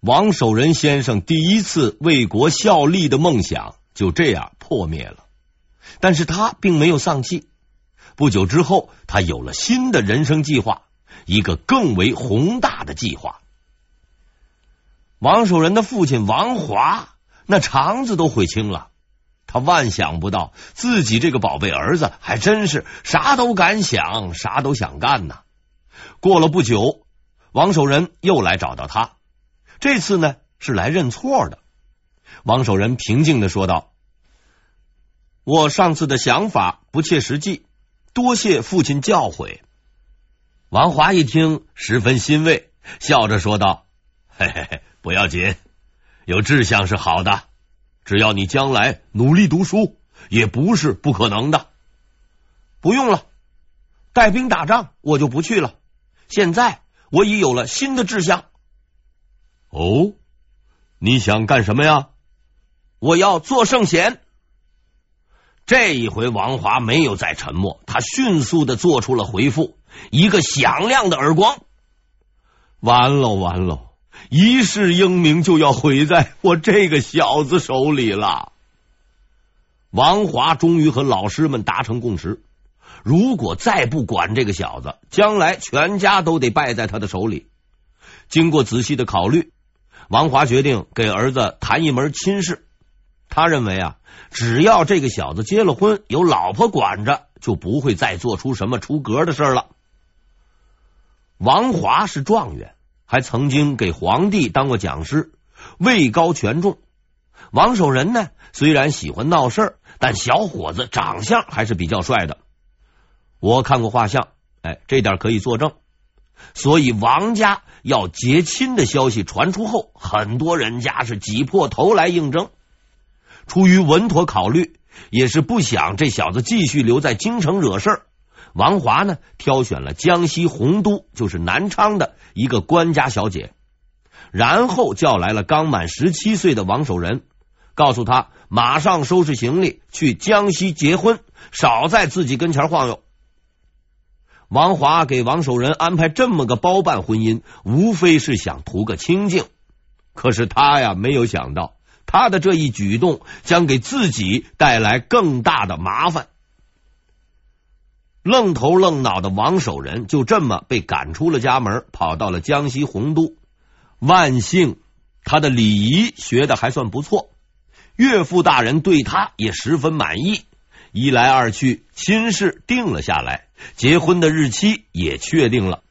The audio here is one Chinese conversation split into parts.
王守仁先生第一次为国效力的梦想就这样破灭了。但是他并没有丧气。不久之后，他有了新的人生计划，一个更为宏大的计划。王守仁的父亲王华那肠子都悔青了，他万想不到自己这个宝贝儿子还真是啥都敢想，啥都想干呢。过了不久，王守仁又来找到他，这次呢是来认错的。王守仁平静的说道：“我上次的想法不切实际。”多谢父亲教诲。王华一听，十分欣慰，笑着说道：“嘿嘿嘿，不要紧，有志向是好的，只要你将来努力读书，也不是不可能的。不用了，带兵打仗我就不去了。现在我已有了新的志向。哦，你想干什么呀？我要做圣贤。”这一回，王华没有再沉默，他迅速的做出了回复，一个响亮的耳光。完了完了，一世英名就要毁在我这个小子手里了。王华终于和老师们达成共识，如果再不管这个小子，将来全家都得败在他的手里。经过仔细的考虑，王华决定给儿子谈一门亲事。他认为啊。只要这个小子结了婚，有老婆管着，就不会再做出什么出格的事了。王华是状元，还曾经给皇帝当过讲师，位高权重。王守仁呢，虽然喜欢闹事儿，但小伙子长相还是比较帅的。我看过画像，哎，这点可以作证。所以王家要结亲的消息传出后，很多人家是挤破头来应征。出于稳妥考虑，也是不想这小子继续留在京城惹事儿。王华呢，挑选了江西洪都，就是南昌的一个官家小姐，然后叫来了刚满十七岁的王守仁，告诉他马上收拾行李去江西结婚，少在自己跟前晃悠。王华给王守仁安排这么个包办婚姻，无非是想图个清静。可是他呀，没有想到。他的这一举动将给自己带来更大的麻烦。愣头愣脑的王守仁就这么被赶出了家门，跑到了江西洪都。万幸，他的礼仪学的还算不错，岳父大人对他也十分满意。一来二去，亲事定了下来，结婚的日期也确定了。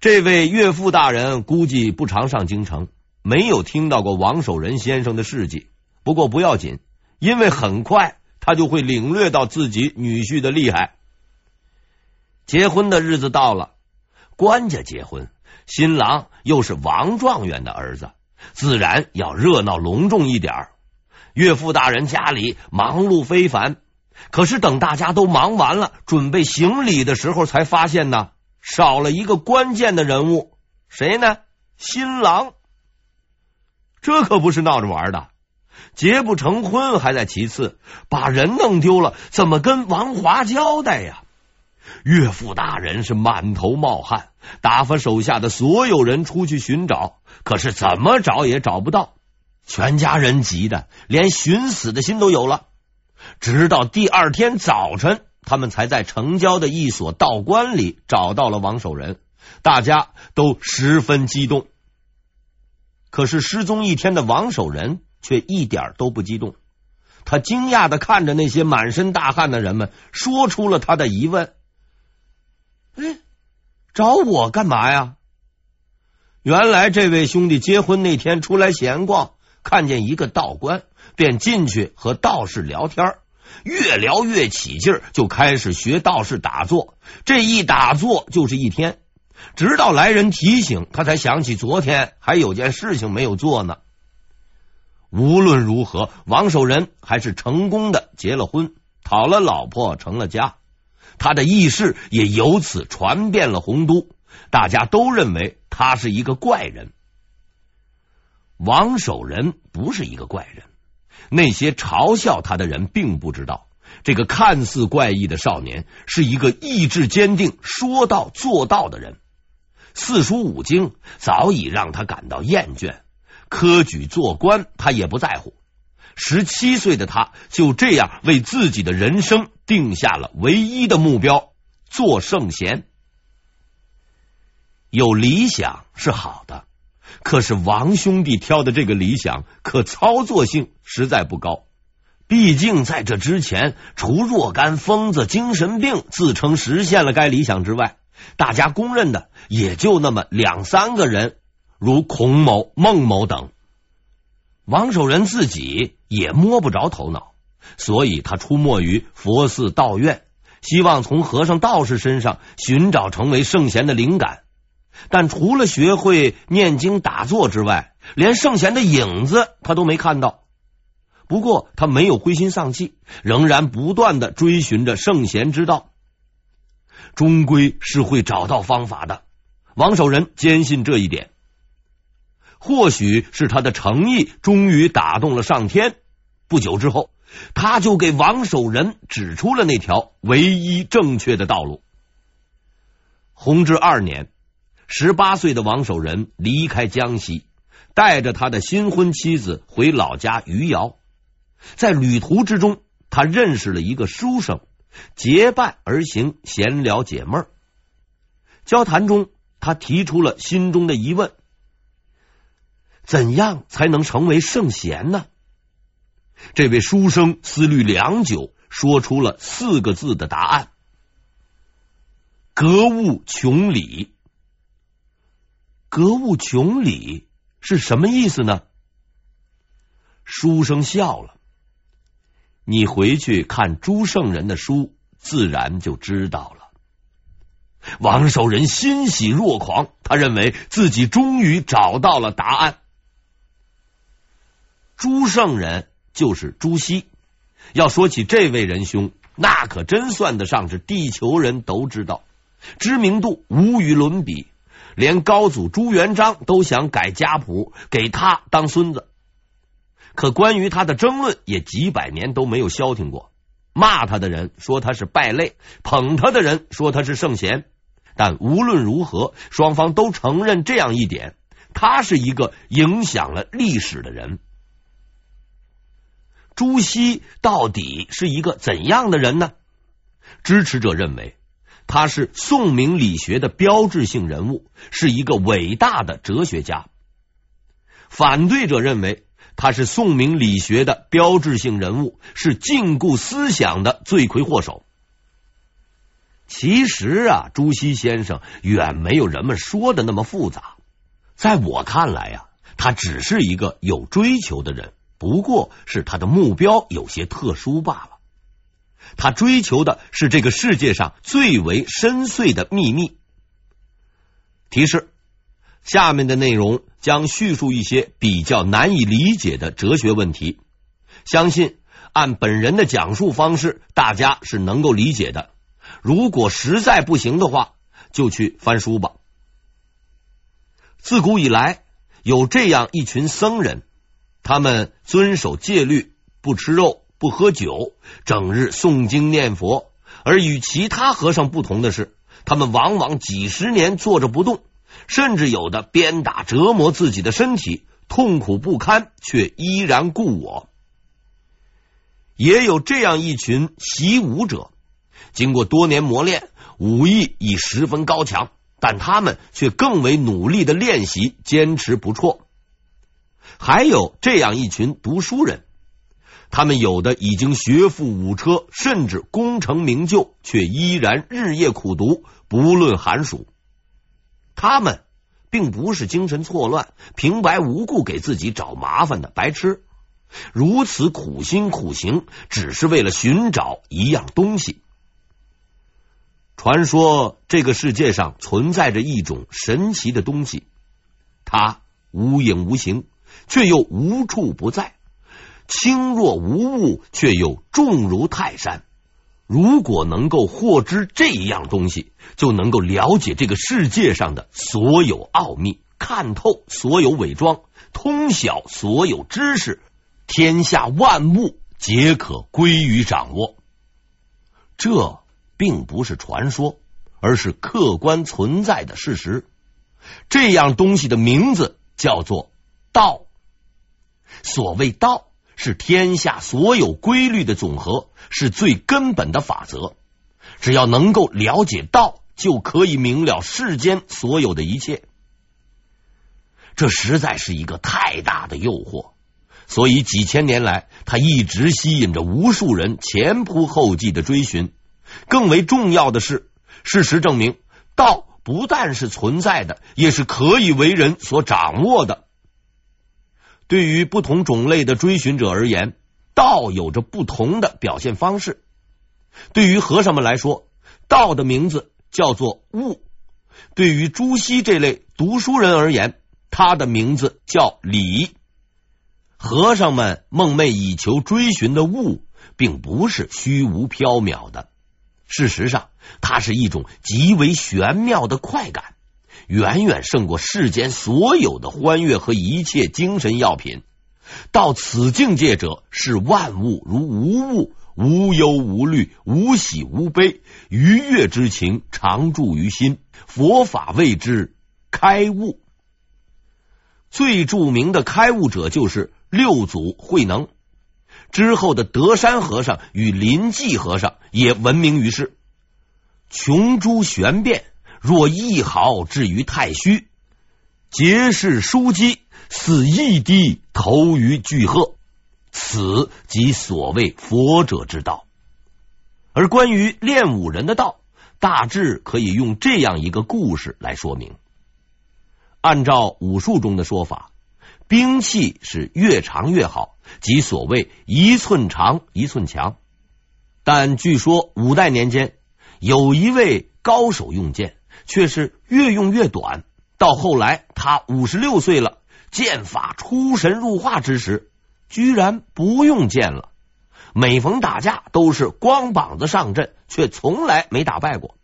这位岳父大人估计不常上京城。没有听到过王守仁先生的事迹，不过不要紧，因为很快他就会领略到自己女婿的厉害。结婚的日子到了，官家结婚，新郎又是王状元的儿子，自然要热闹隆重一点儿。岳父大人家里忙碌非凡，可是等大家都忙完了，准备行礼的时候，才发现呢，少了一个关键的人物，谁呢？新郎。这可不是闹着玩的，结不成婚还在其次，把人弄丢了，怎么跟王华交代呀？岳父大人是满头冒汗，打发手下的所有人出去寻找，可是怎么找也找不到，全家人急的连寻死的心都有了。直到第二天早晨，他们才在城郊的一所道观里找到了王守仁，大家都十分激动。可是失踪一天的王守仁却一点都不激动，他惊讶的看着那些满身大汗的人们，说出了他的疑问：“哎，找我干嘛呀？”原来这位兄弟结婚那天出来闲逛，看见一个道观，便进去和道士聊天，越聊越起劲，就开始学道士打坐。这一打坐就是一天。直到来人提醒，他才想起昨天还有件事情没有做呢。无论如何，王守仁还是成功的结了婚，讨了老婆，成了家。他的轶事也由此传遍了洪都，大家都认为他是一个怪人。王守仁不是一个怪人，那些嘲笑他的人并不知道，这个看似怪异的少年是一个意志坚定、说到做到的人。四书五经早已让他感到厌倦，科举做官他也不在乎。十七岁的他就这样为自己的人生定下了唯一的目标：做圣贤。有理想是好的，可是王兄弟挑的这个理想可操作性实在不高。毕竟在这之前，除若干疯子、精神病自称实现了该理想之外，大家公认的也就那么两三个人，如孔某、孟某等。王守仁自己也摸不着头脑，所以他出没于佛寺、道院，希望从和尚、道士身上寻找成为圣贤的灵感。但除了学会念经打坐之外，连圣贤的影子他都没看到。不过他没有灰心丧气，仍然不断的追寻着圣贤之道，终归是会找到方法的。王守仁坚信这一点。或许是他的诚意终于打动了上天，不久之后，他就给王守仁指出了那条唯一正确的道路。弘治二年，十八岁的王守仁离开江西，带着他的新婚妻子回老家余姚。在旅途之中，他认识了一个书生，结伴而行，闲聊解闷儿。交谈中，他提出了心中的疑问：怎样才能成为圣贤呢？这位书生思虑良久，说出了四个字的答案：格物穷理。格物穷理是什么意思呢？书生笑了。你回去看朱圣人的书，自然就知道了。王守仁欣喜若狂，他认为自己终于找到了答案。朱圣人就是朱熹。要说起这位仁兄，那可真算得上是地球人都知道，知名度无与伦比，连高祖朱元璋都想改家谱，给他当孙子。可关于他的争论也几百年都没有消停过。骂他的人说他是败类，捧他的人说他是圣贤。但无论如何，双方都承认这样一点：他是一个影响了历史的人。朱熹到底是一个怎样的人呢？支持者认为他是宋明理学的标志性人物，是一个伟大的哲学家。反对者认为。他是宋明理学的标志性人物，是禁锢思想的罪魁祸首。其实啊，朱熹先生远没有人们说的那么复杂。在我看来呀，他只是一个有追求的人，不过是他的目标有些特殊罢了。他追求的是这个世界上最为深邃的秘密。提示。下面的内容将叙述一些比较难以理解的哲学问题，相信按本人的讲述方式，大家是能够理解的。如果实在不行的话，就去翻书吧。自古以来，有这样一群僧人，他们遵守戒律，不吃肉，不喝酒，整日诵经念佛。而与其他和尚不同的是，他们往往几十年坐着不动。甚至有的鞭打折磨自己的身体，痛苦不堪，却依然故我。也有这样一群习武者，经过多年磨练，武艺已十分高强，但他们却更为努力的练习，坚持不辍。还有这样一群读书人，他们有的已经学富五车，甚至功成名就，却依然日夜苦读，不论寒暑。他们并不是精神错乱、平白无故给自己找麻烦的白痴，如此苦心苦行，只是为了寻找一样东西。传说这个世界上存在着一种神奇的东西，它无影无形，却又无处不在；轻若无物，却又重如泰山。如果能够获知这样东西，就能够了解这个世界上的所有奥秘，看透所有伪装，通晓所有知识，天下万物皆可归于掌握。这并不是传说，而是客观存在的事实。这样东西的名字叫做道。所谓道，是天下所有规律的总和，是最根本的法则。只要能够了解道，就可以明了世间所有的一切。这实在是一个太大的诱惑，所以几千年来，它一直吸引着无数人前仆后继的追寻。更为重要的是，事实证明，道不但是存在的，也是可以为人所掌握的。对于不同种类的追寻者而言，道有着不同的表现方式。对于和尚们来说，道的名字叫做悟；对于朱熹这类读书人而言，他的名字叫理。和尚们梦寐以求追寻的悟，并不是虚无缥缈的。事实上，它是一种极为玄妙的快感。远远胜过世间所有的欢悦和一切精神药品。到此境界者，视万物如无物，无忧无虑，无喜无悲，愉悦之情常驻于心。佛法谓之开悟。最著名的开悟者就是六祖慧能。之后的德山和尚与临济和尚也闻名于世。穷诸玄变。若一毫置于太虚，结是枢机，似一滴投于巨壑。此即所谓佛者之道。而关于练武人的道，大致可以用这样一个故事来说明。按照武术中的说法，兵器是越长越好，即所谓一寸长一寸强。但据说五代年间，有一位高手用剑。却是越用越短，到后来他五十六岁了，剑法出神入化之时，居然不用剑了。每逢打架都是光膀子上阵，却从来没打败过。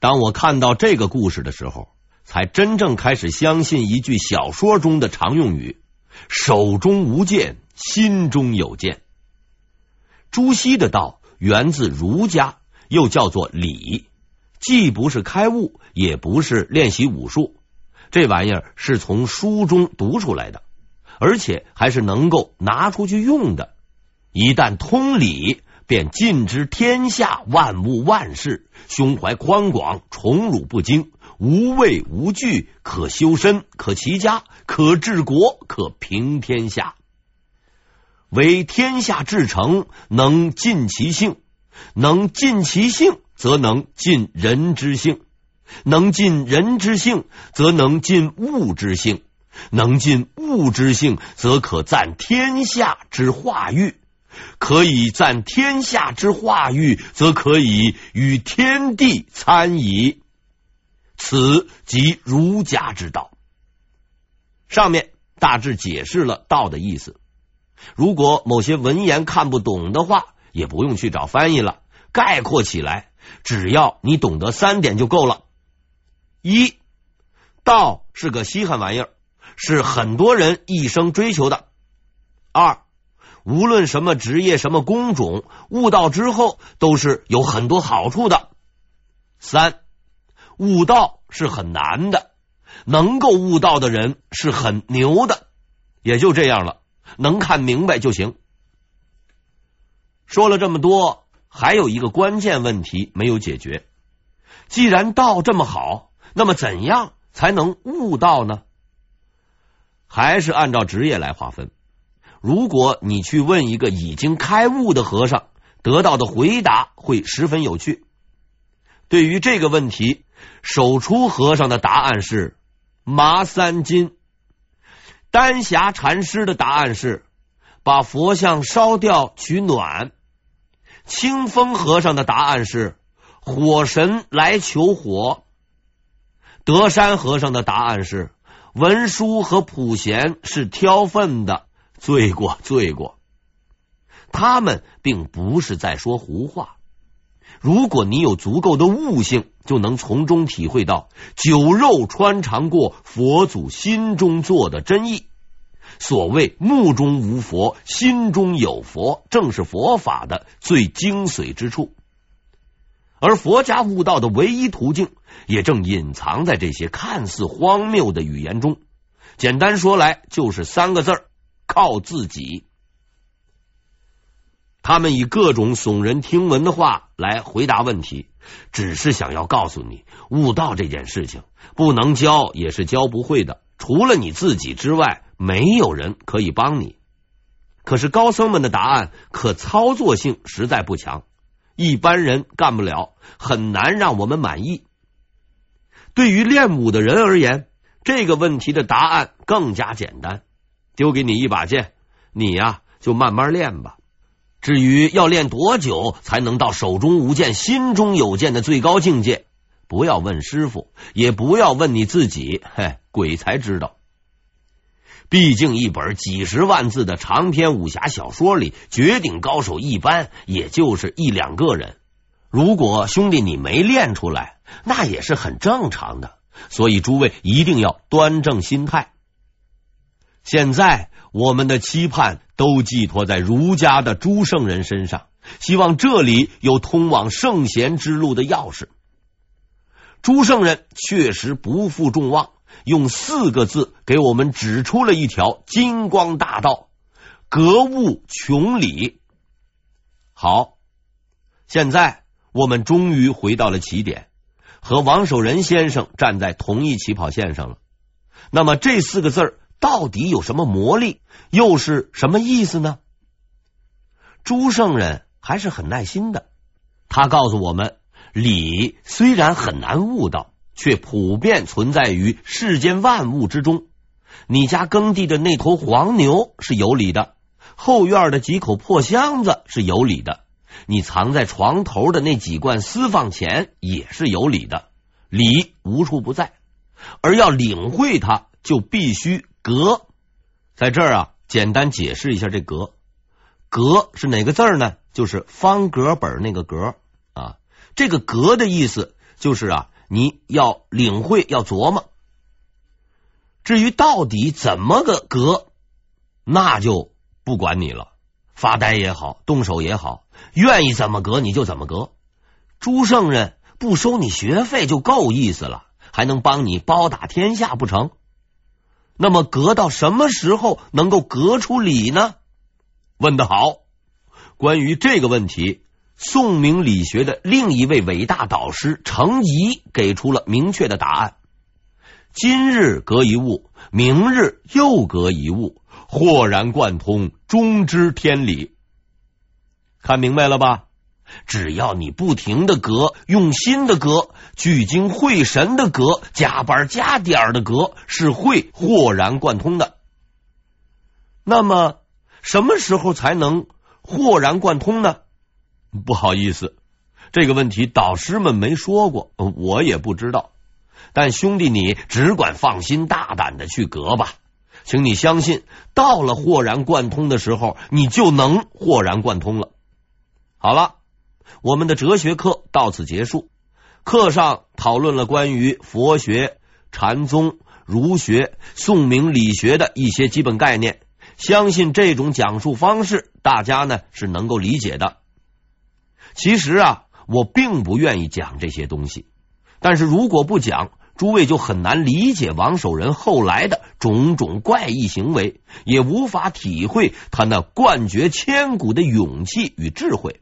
当我看到这个故事的时候，才真正开始相信一句小说中的常用语：“手中无剑，心中有剑。”朱熹的道源自儒家，又叫做礼。既不是开悟，也不是练习武术，这玩意儿是从书中读出来的，而且还是能够拿出去用的。一旦通理，便尽知天下万物万事，胸怀宽广，宠辱不惊，无畏无惧，可修身，可齐家，可治国，可平天下。为天下至诚，能尽其性，能尽其性。则能尽人之性，能尽人之性，则能尽物之性，能尽物之性，则可赞天下之化育。可以赞天下之化育，则可以与天地参矣。此即儒家之道。上面大致解释了道的意思。如果某些文言看不懂的话，也不用去找翻译了。概括起来。只要你懂得三点就够了：一，道是个稀罕玩意儿，是很多人一生追求的；二，无论什么职业、什么工种，悟道之后都是有很多好处的；三，悟道是很难的，能够悟道的人是很牛的。也就这样了，能看明白就行。说了这么多。还有一个关键问题没有解决。既然道这么好，那么怎样才能悟道呢？还是按照职业来划分。如果你去问一个已经开悟的和尚，得到的回答会十分有趣。对于这个问题，手出和尚的答案是麻三斤；丹霞禅师的答案是把佛像烧掉取暖。清风和尚的答案是火神来求火，德山和尚的答案是文殊和普贤是挑粪的，罪过罪过。他们并不是在说胡话。如果你有足够的悟性，就能从中体会到酒肉穿肠过，佛祖心中坐的真意。所谓目中无佛，心中有佛，正是佛法的最精髓之处。而佛家悟道的唯一途径，也正隐藏在这些看似荒谬的语言中。简单说来，就是三个字儿：靠自己。他们以各种耸人听闻的话来回答问题，只是想要告诉你，悟道这件事情不能教，也是教不会的。除了你自己之外，没有人可以帮你。可是高僧们的答案可操作性实在不强，一般人干不了，很难让我们满意。对于练武的人而言，这个问题的答案更加简单：丢给你一把剑，你呀就慢慢练吧。至于要练多久才能到手中无剑、心中有剑的最高境界，不要问师傅，也不要问你自己，嘿，鬼才知道。毕竟，一本几十万字的长篇武侠小说里，绝顶高手一般也就是一两个人。如果兄弟你没练出来，那也是很正常的。所以，诸位一定要端正心态。现在，我们的期盼都寄托在儒家的诸圣人身上，希望这里有通往圣贤之路的钥匙。诸圣人确实不负众望。用四个字给我们指出了一条金光大道：格物穷理。好，现在我们终于回到了起点，和王守仁先生站在同一起跑线上了。那么这四个字到底有什么魔力，又是什么意思呢？朱圣人还是很耐心的，他告诉我们：理虽然很难悟到。却普遍存在于世间万物之中。你家耕地的那头黄牛是有理的，后院的几口破箱子是有理的，你藏在床头的那几罐私房钱也是有理的。理无处不在，而要领会它，就必须格。在这儿啊，简单解释一下这格。格是哪个字呢？就是方格本那个格啊。这个格的意思就是啊。你要领会，要琢磨。至于到底怎么个格，那就不管你了。发呆也好，动手也好，愿意怎么格你就怎么格。朱圣人不收你学费就够意思了，还能帮你包打天下不成？那么格到什么时候能够格出理呢？问得好。关于这个问题。宋明理学的另一位伟大导师程颐给出了明确的答案：今日隔一物，明日又隔一物，豁然贯通，终知天理。看明白了吧？只要你不停的隔，用心的隔，聚精会神的隔，加班加点的隔，是会豁然贯通的。那么，什么时候才能豁然贯通呢？不好意思，这个问题导师们没说过，我也不知道。但兄弟，你只管放心大胆的去格吧，请你相信，到了豁然贯通的时候，你就能豁然贯通了。好了，我们的哲学课到此结束。课上讨论了关于佛学、禅宗、儒学、宋明理学的一些基本概念，相信这种讲述方式大家呢是能够理解的。其实啊，我并不愿意讲这些东西，但是如果不讲，诸位就很难理解王守仁后来的种种怪异行为，也无法体会他那冠绝千古的勇气与智慧。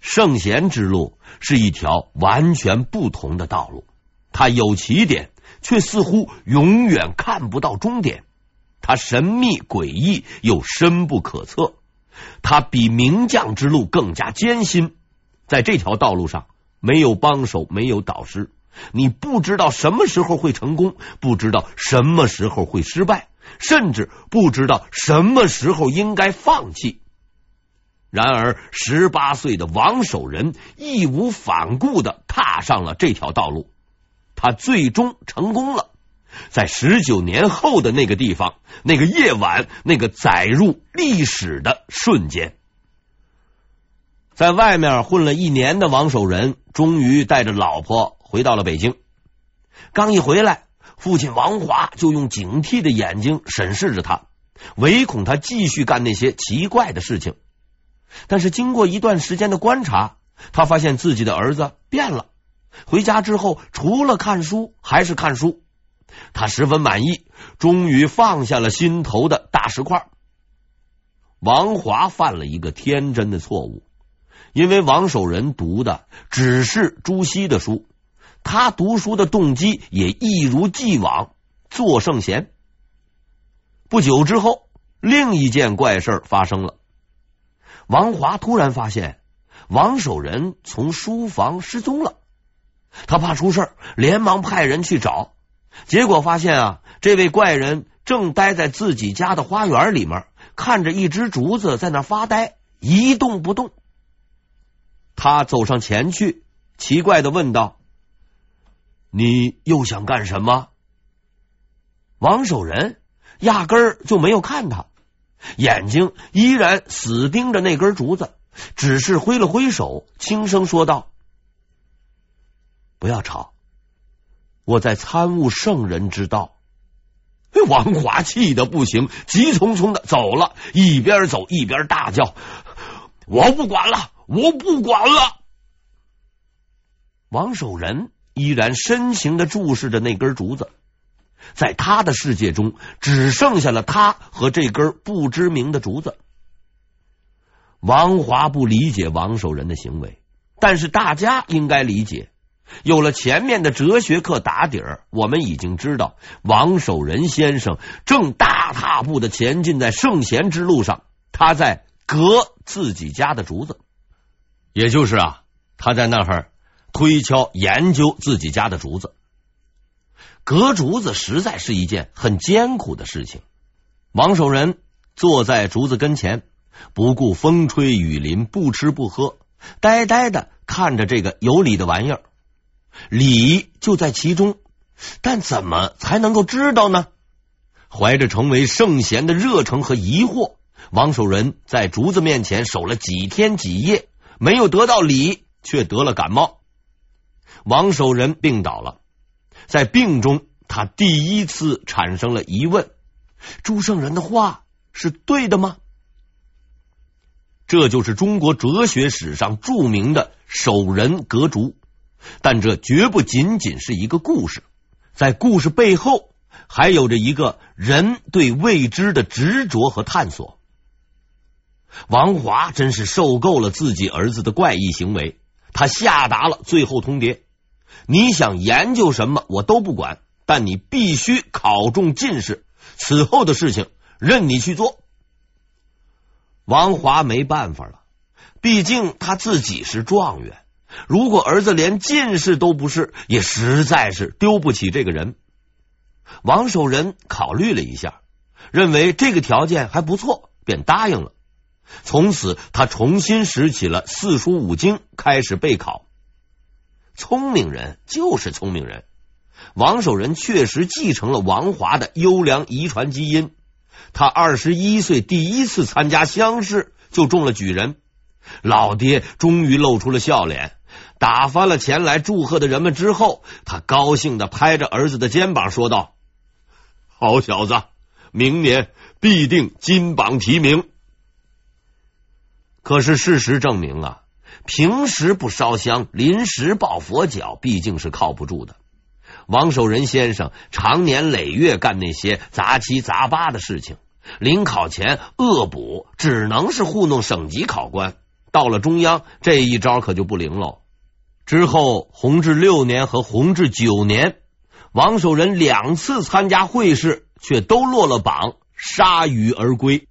圣贤之路是一条完全不同的道路，它有起点，却似乎永远看不到终点，它神秘诡异又深不可测。他比名将之路更加艰辛，在这条道路上没有帮手，没有导师，你不知道什么时候会成功，不知道什么时候会失败，甚至不知道什么时候应该放弃。然而，十八岁的王守仁义无反顾的踏上了这条道路，他最终成功了。在十九年后的那个地方，那个夜晚，那个载入历史的瞬间，在外面混了一年的王守仁，终于带着老婆回到了北京。刚一回来，父亲王华就用警惕的眼睛审视着他，唯恐他继续干那些奇怪的事情。但是经过一段时间的观察，他发现自己的儿子变了。回家之后，除了看书还是看书，他十分满意，终于放下了心头的大石块。王华犯了一个天真的错误，因为王守仁读的只是朱熹的书，他读书的动机也一如既往做圣贤。不久之后，另一件怪事发生了，王华突然发现王守仁从书房失踪了。他怕出事，连忙派人去找，结果发现啊，这位怪人正待在自己家的花园里面，看着一只竹子在那发呆，一动不动。他走上前去，奇怪的问道：“你又想干什么？”王守仁压根儿就没有看他，眼睛依然死盯着那根竹子，只是挥了挥手，轻声说道。不要吵！我在参悟圣人之道。王华气得不行，急匆匆的走了，一边走一边大叫：“我不管了，我不管了！”王守仁依然深情的注视着那根竹子，在他的世界中，只剩下了他和这根不知名的竹子。王华不理解王守仁的行为，但是大家应该理解。有了前面的哲学课打底儿，我们已经知道王守仁先生正大踏步的前进在圣贤之路上。他在革自己家的竹子，也就是啊，他在那儿推敲研究自己家的竹子。革竹子实在是一件很艰苦的事情。王守仁坐在竹子跟前，不顾风吹雨淋，不吃不喝，呆呆的看着这个有理的玩意儿。理就在其中，但怎么才能够知道呢？怀着成为圣贤的热诚和疑惑，王守仁在竹子面前守了几天几夜，没有得到理，却得了感冒。王守仁病倒了，在病中，他第一次产生了疑问：朱圣人的话是对的吗？这就是中国哲学史上著名的守仁格竹。但这绝不仅仅是一个故事，在故事背后还有着一个人对未知的执着和探索。王华真是受够了自己儿子的怪异行为，他下达了最后通牒：你想研究什么，我都不管，但你必须考中进士，此后的事情任你去做。王华没办法了，毕竟他自己是状元。如果儿子连进士都不是，也实在是丢不起这个人。王守仁考虑了一下，认为这个条件还不错，便答应了。从此，他重新拾起了四书五经，开始备考。聪明人就是聪明人，王守仁确实继承了王华的优良遗传基因。他二十一岁第一次参加乡试，就中了举人。老爹终于露出了笑脸。打发了前来祝贺的人们之后，他高兴的拍着儿子的肩膀说道：“好小子，明年必定金榜题名。”可是事实证明啊，平时不烧香，临时抱佛脚，毕竟是靠不住的。王守仁先生长年累月干那些杂七杂八的事情，临考前恶补，只能是糊弄省级考官。到了中央，这一招可就不灵喽。之后，弘治六年和弘治九年，王守仁两次参加会试，却都落了榜，铩羽而归。